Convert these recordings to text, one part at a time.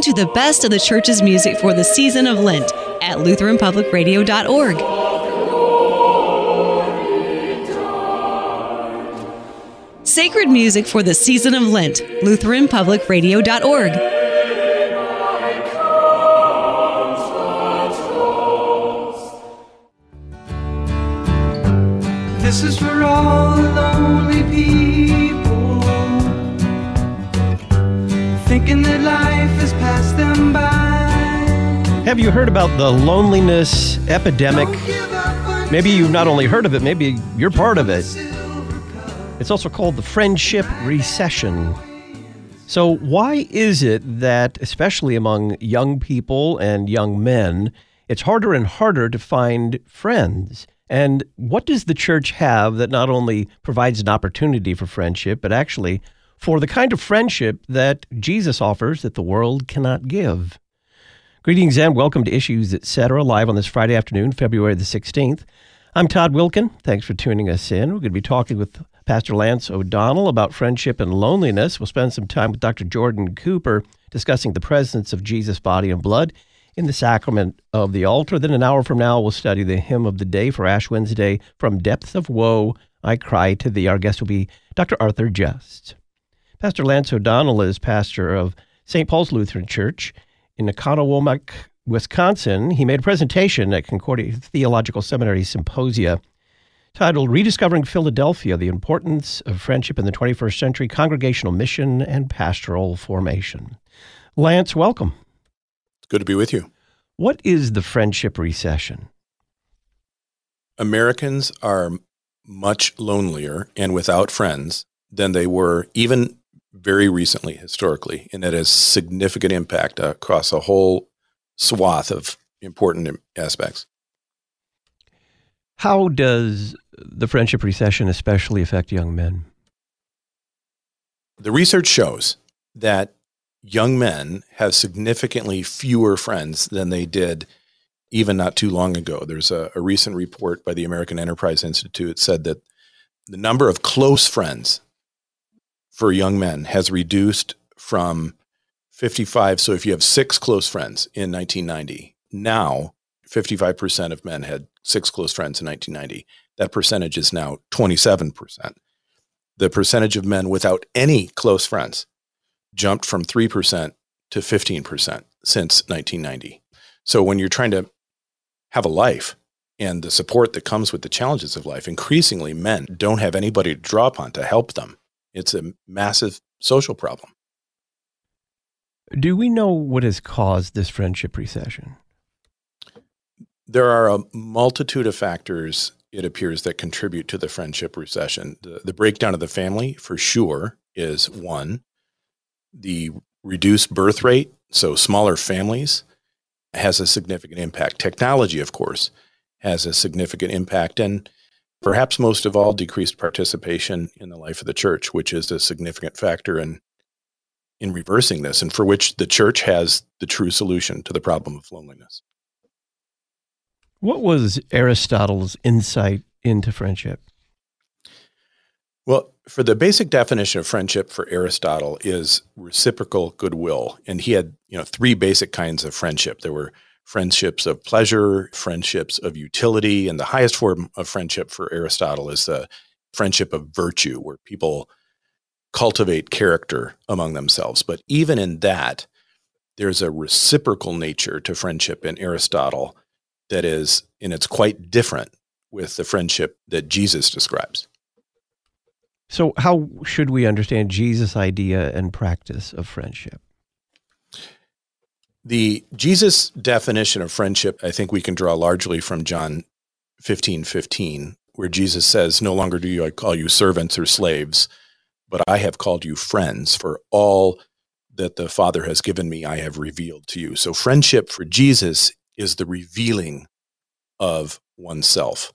Listen to the best of the church's music for the season of Lent at LutheranPublicRadio.org. Sacred music for the season of Lent, LutheranPublicRadio.org. This is for all the lonely people That life has passed them by Have you heard about the loneliness epidemic? Don't give up until Maybe you've not only heard of it, maybe you're part of it. It's also called the friendship recession. So, why is it that, especially among young people and young men, it's harder and harder to find friends? And what does the church have that not only provides an opportunity for friendship, but actually for the kind of friendship that Jesus offers that the world cannot give? Greetings and welcome to Issues Etc. live on this Friday afternoon, February the 16th. I'm Todd Wilken. Thanks for tuning us in. We're going to be talking with Pastor Lance O'Donnell about friendship and loneliness. We'll spend some time with Dr. Jordan Cooper discussing the presence of Jesus' body and blood in the sacrament of the altar. Then, an hour from now, we'll study the hymn of the day for Ash Wednesday From Depths of Woe, I Cry to Thee. Our guest will be Dr. Arthur Just. Pastor Lance O'Donnell is pastor of St. Paul's Lutheran Church in Oconomowoc, Wisconsin. He made a presentation at Concordia Theological Seminary Symposia titled Rediscovering Philadelphia The Importance of Friendship in the 21st Century Congregational Mission and Pastoral Formation. Lance, welcome. It's good to be with you. What is the friendship recession? Americans are much lonelier and without friends than they were even very recently, historically, and it has significant impact across a whole swath of important aspects. How does the friendship recession especially affect young men? The research shows that young men have significantly fewer friends than they did even not too long ago. There's a, a recent report by the American Enterprise Institute said that the number of close friends for young men has reduced from 55. So if you have six close friends in 1990, now 55% of men had six close friends in 1990. That percentage is now 27%. The percentage of men without any close friends jumped from 3% to 15% since 1990. So when you're trying to have a life and the support that comes with the challenges of life, increasingly men don't have anybody to draw upon to help them. It's a massive social problem. Do we know what has caused this friendship recession? There are a multitude of factors, it appears, that contribute to the friendship recession. The, the breakdown of the family, for sure, is one. The reduced birth rate, so smaller families, has a significant impact. Technology, of course, has a significant impact. And perhaps most of all, decreased participation in the life of the church, which is a significant factor in, in reversing this, and for which the church has the true solution to the problem of loneliness. What was Aristotle's insight into friendship? Well, for the basic definition of friendship for Aristotle is reciprocal goodwill, and he had you know three basic kinds of friendship. There were friendships of pleasure, friendships of utility, and the highest form of friendship for Aristotle is the friendship of virtue, where people cultivate character among themselves. But even in that, there's a reciprocal nature to friendship in Aristotle that is, and it's quite different with the friendship that Jesus describes. So, how should we understand Jesus' idea and practice of friendship? The Jesus definition of friendship, I think we can draw largely from John 15 15, where Jesus says, No longer do you I call you servants or slaves, but I have called you friends, for all that the Father has given me, I have revealed to you. So, friendship for Jesus is the revealing of oneself.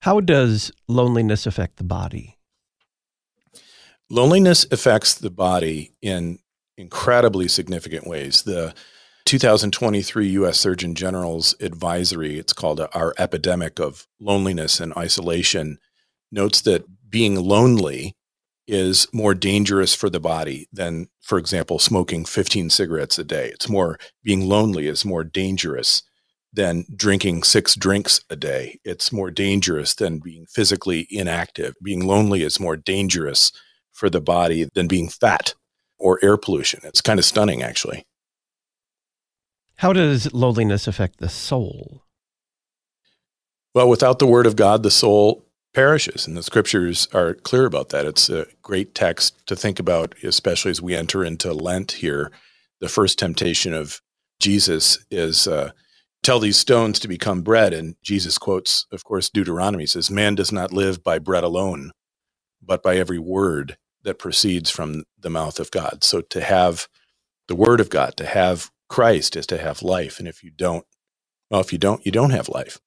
How does loneliness affect the body? Loneliness affects the body in incredibly significant ways. The 2023 U.S. Surgeon General's advisory, it's called Our Epidemic of Loneliness and Isolation, notes that being lonely is more dangerous for the body than, for example, smoking 15 cigarettes a day. It's more, being lonely is more dangerous than drinking six drinks a day. It's more dangerous than being physically inactive. Being lonely is more dangerous for the body than being fat or air pollution. It's kind of stunning, actually. How does loneliness affect the soul? Well, without the word of God, the soul perishes. And the scriptures are clear about that. It's a great text to think about, especially as we enter into Lent here. The first temptation of Jesus is uh, tell these stones to become bread. And Jesus quotes, of course, Deuteronomy says, Man does not live by bread alone, but by every word that proceeds from the mouth of God. So to have the word of God, to have Christ is to have life. And if you don't, well, if you don't, you don't have life.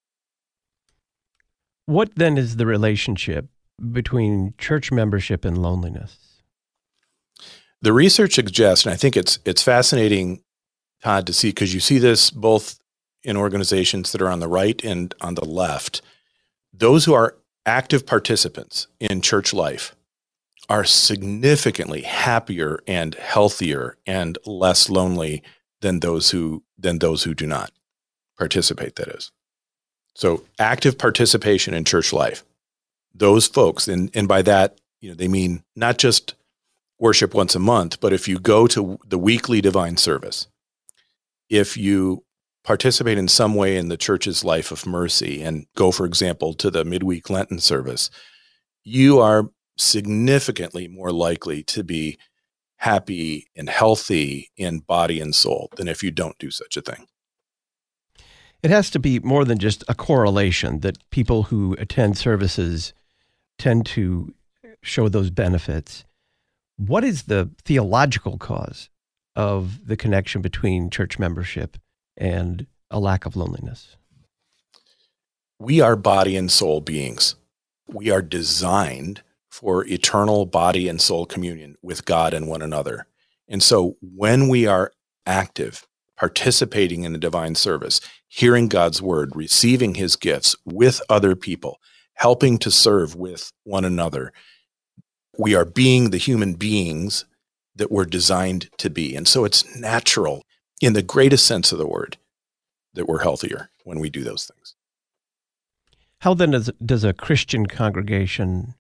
What then is the relationship between church membership and loneliness? The research suggests, and I think it's it's fascinating, Todd, to see because you see this both in organizations that are on the right and on the left. Those who are active participants in church life are significantly happier and healthier and less lonely than those who than those who do not participate that is so active participation in church life. Those folks, and, and by that, you know, they mean not just worship once a month, but if you go to the weekly divine service, if you participate in some way in the church's life of mercy and go, for example, to the midweek Lenten service, you are significantly more likely to be happy and healthy in body and soul than if you don't do such a thing. It has to be more than just a correlation that people who attend services tend to show those benefits. What is the theological cause of the connection between church membership and a lack of loneliness? We are body and soul beings. We are designed for eternal body and soul communion with God and one another. And so when we are active participating in the divine service, hearing God's word, receiving his gifts with other people, helping to serve with one another. We are being the human beings that we're designed to be. And so it's natural, in the greatest sense of the word, that we're healthier when we do those things. How then does, does a Christian congregation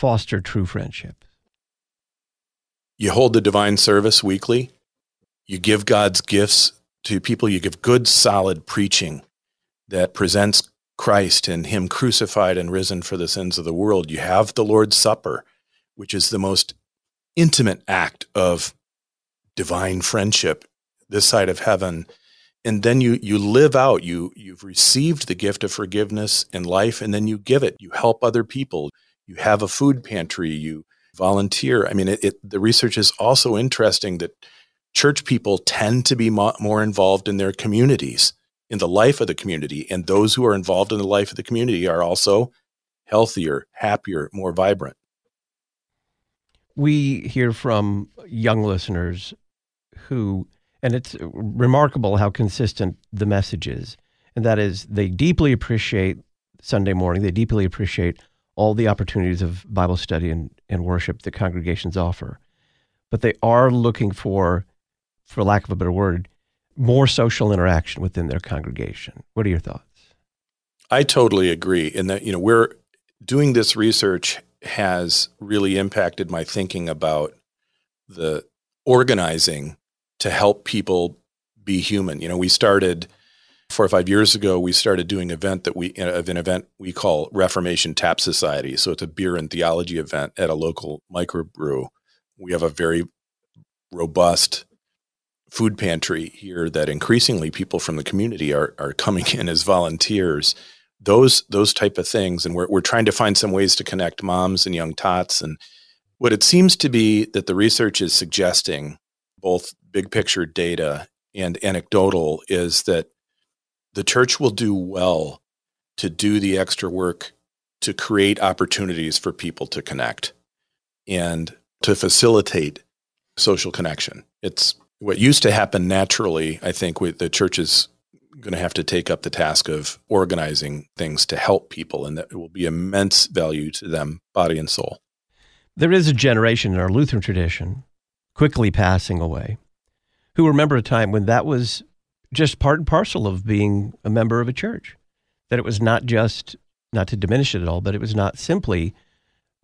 foster true friendship? You hold the divine service weekly you give God's gifts to people, you give good, solid preaching that presents Christ and Him crucified and risen for the sins of the world. You have the Lord's Supper, which is the most intimate act of divine friendship this side of heaven. And then you you live out, you you've received the gift of forgiveness in life, and then you give it. You help other people. You have a food pantry, you volunteer. I mean, it, it the research is also interesting that church people tend to be mo- more involved in their communities, in the life of the community. And those who are involved in the life of the community are also healthier, happier, more vibrant. We hear from young listeners who, and it's remarkable how consistent the message is, and that is they deeply appreciate Sunday morning, they deeply appreciate all the opportunities of Bible study and, and worship that congregations offer. But they are looking for for lack of a better word, more social interaction within their congregation. What are your thoughts? I totally agree. In that, you know, we're doing this research has really impacted my thinking about the organizing to help people be human. You know, we started four or five years ago. We started doing an event that we of an event we call Reformation Tap Society. So it's a beer and theology event at a local microbrew. We have a very robust food pantry here that increasingly people from the community are are coming in as volunteers those those type of things and we're, we're trying to find some ways to connect moms and young tots and what it seems to be that the research is suggesting both big picture data and anecdotal is that the church will do well to do the extra work to create opportunities for people to connect and to facilitate social connection it's what used to happen naturally, I think with the church is going to have to take up the task of organizing things to help people, and that will be immense value to them, body and soul. There is a generation in our Lutheran tradition quickly passing away who remember a time when that was just part and parcel of being a member of a church. That it was not just, not to diminish it at all, but it was not simply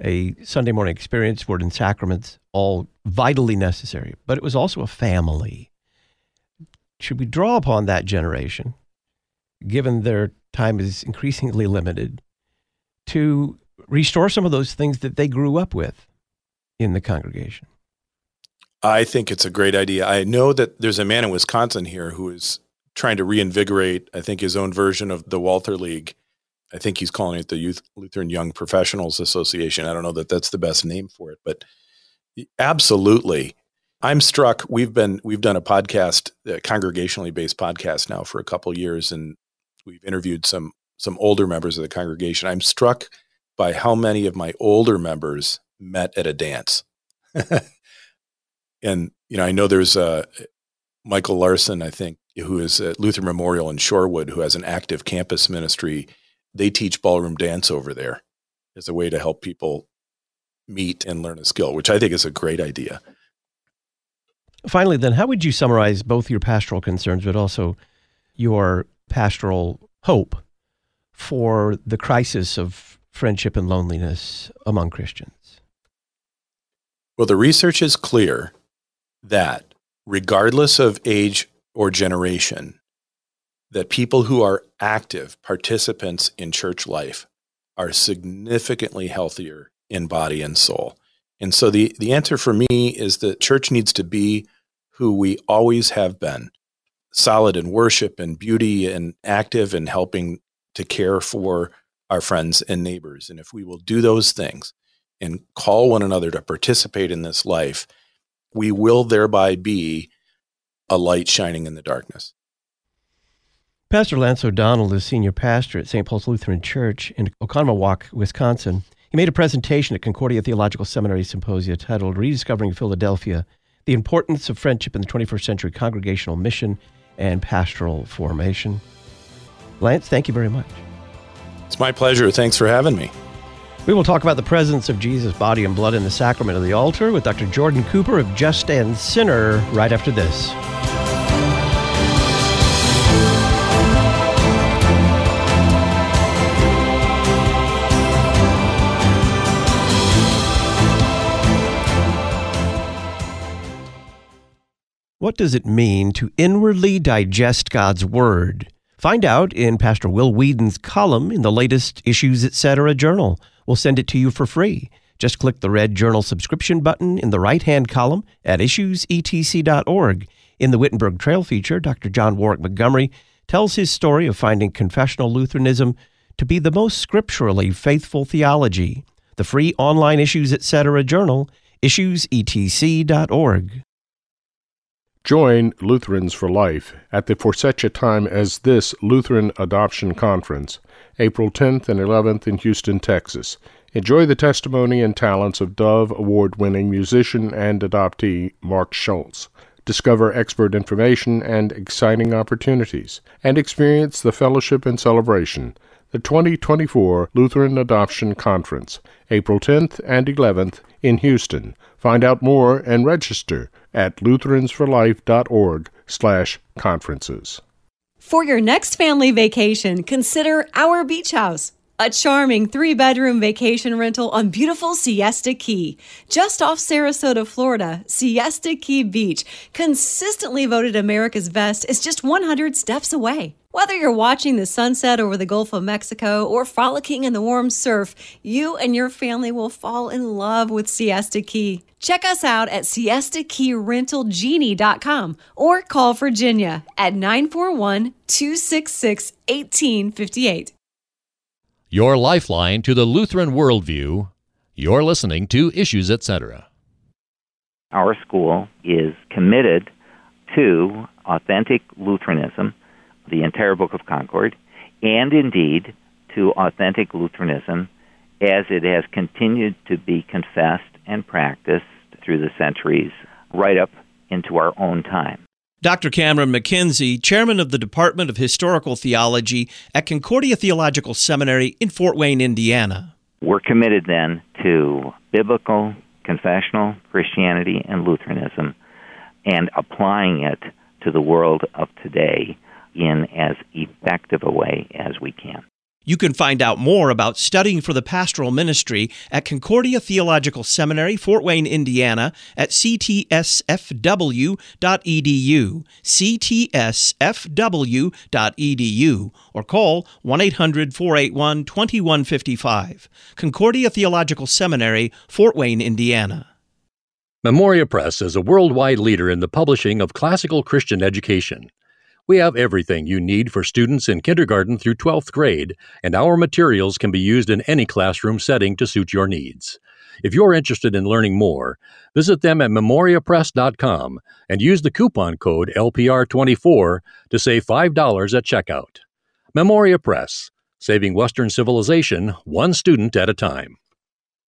a Sunday morning experience, word and sacraments, all vitally necessary, but it was also a family. Should we draw upon that generation, given their time is increasingly limited, to restore some of those things that they grew up with in the congregation? I think it's a great idea. I know that there's a man in Wisconsin here who is trying to reinvigorate, I think, his own version of the Walter League. I think he's calling it the Youth Lutheran Young Professionals Association. I don't know that that's the best name for it, but absolutely. I'm struck. We've been we've done a podcast, a congregationally based podcast now for a couple years, and we've interviewed some some older members of the congregation. I'm struck by how many of my older members met at a dance. and you know, I know there's a Michael Larson, I think, who is at Luther Memorial in Shorewood, who has an active campus ministry. They teach ballroom dance over there as a way to help people meet and learn a skill, which I think is a great idea. Finally, then, how would you summarize both your pastoral concerns, but also your pastoral hope for the crisis of friendship and loneliness among Christians? Well, the research is clear that regardless of age or generation, that people who are active participants in church life are significantly healthier in body and soul. And so the, the answer for me is that church needs to be who we always have been solid in worship and beauty and active and helping to care for our friends and neighbors. And if we will do those things and call one another to participate in this life, we will thereby be a light shining in the darkness. Pastor Lance O'Donnell is senior pastor at St. Paul's Lutheran Church in Oconomowoc, Wisconsin. He made a presentation at Concordia Theological Seminary Symposia titled Rediscovering Philadelphia The Importance of Friendship in the 21st Century Congregational Mission and Pastoral Formation. Lance, thank you very much. It's my pleasure. Thanks for having me. We will talk about the presence of Jesus' body and blood in the sacrament of the altar with Dr. Jordan Cooper of Just and Sinner right after this. What does it mean to inwardly digest God's Word? Find out in Pastor Will Weedon's column in the latest Issues Etc. journal. We'll send it to you for free. Just click the red journal subscription button in the right hand column at issuesetc.org. In the Wittenberg Trail feature, Dr. John Warwick Montgomery tells his story of finding confessional Lutheranism to be the most scripturally faithful theology. The free online Issues Etc. journal, issuesetc.org. Join Lutherans for Life at the for such a time as this Lutheran Adoption Conference, April 10th and 11th in Houston, Texas. Enjoy the testimony and talents of Dove Award winning musician and adoptee Mark Schultz. Discover expert information and exciting opportunities, and experience the fellowship and celebration. The 2024 Lutheran Adoption Conference, April 10th and 11th in Houston. Find out more and register at lutheransforlife.org slash conferences. For your next family vacation, consider our beach house. A charming three bedroom vacation rental on beautiful Siesta Key. Just off Sarasota, Florida, Siesta Key Beach, consistently voted America's best, is just 100 steps away. Whether you're watching the sunset over the Gulf of Mexico or frolicking in the warm surf, you and your family will fall in love with Siesta Key. Check us out at siestakeyrentalgenie.com or call Virginia at 941 266 1858. Your lifeline to the Lutheran worldview. You're listening to Issues Etc. Our school is committed to authentic Lutheranism, the entire Book of Concord, and indeed to authentic Lutheranism as it has continued to be confessed and practiced through the centuries, right up into our own time. Dr. Cameron MacKenzie, chairman of the Department of Historical Theology at Concordia Theological Seminary in Fort Wayne, Indiana. We're committed then to biblical, confessional Christianity and Lutheranism and applying it to the world of today in as effective a way as we can. You can find out more about studying for the pastoral ministry at Concordia Theological Seminary, Fort Wayne, Indiana, at ctsfw.edu, ctsfw.edu, or call 1 800 481 2155. Concordia Theological Seminary, Fort Wayne, Indiana. Memoria Press is a worldwide leader in the publishing of classical Christian education. We have everything you need for students in kindergarten through 12th grade, and our materials can be used in any classroom setting to suit your needs. If you're interested in learning more, visit them at memoriapress.com and use the coupon code LPR24 to save $5 at checkout. Memoria Press, saving Western civilization one student at a time.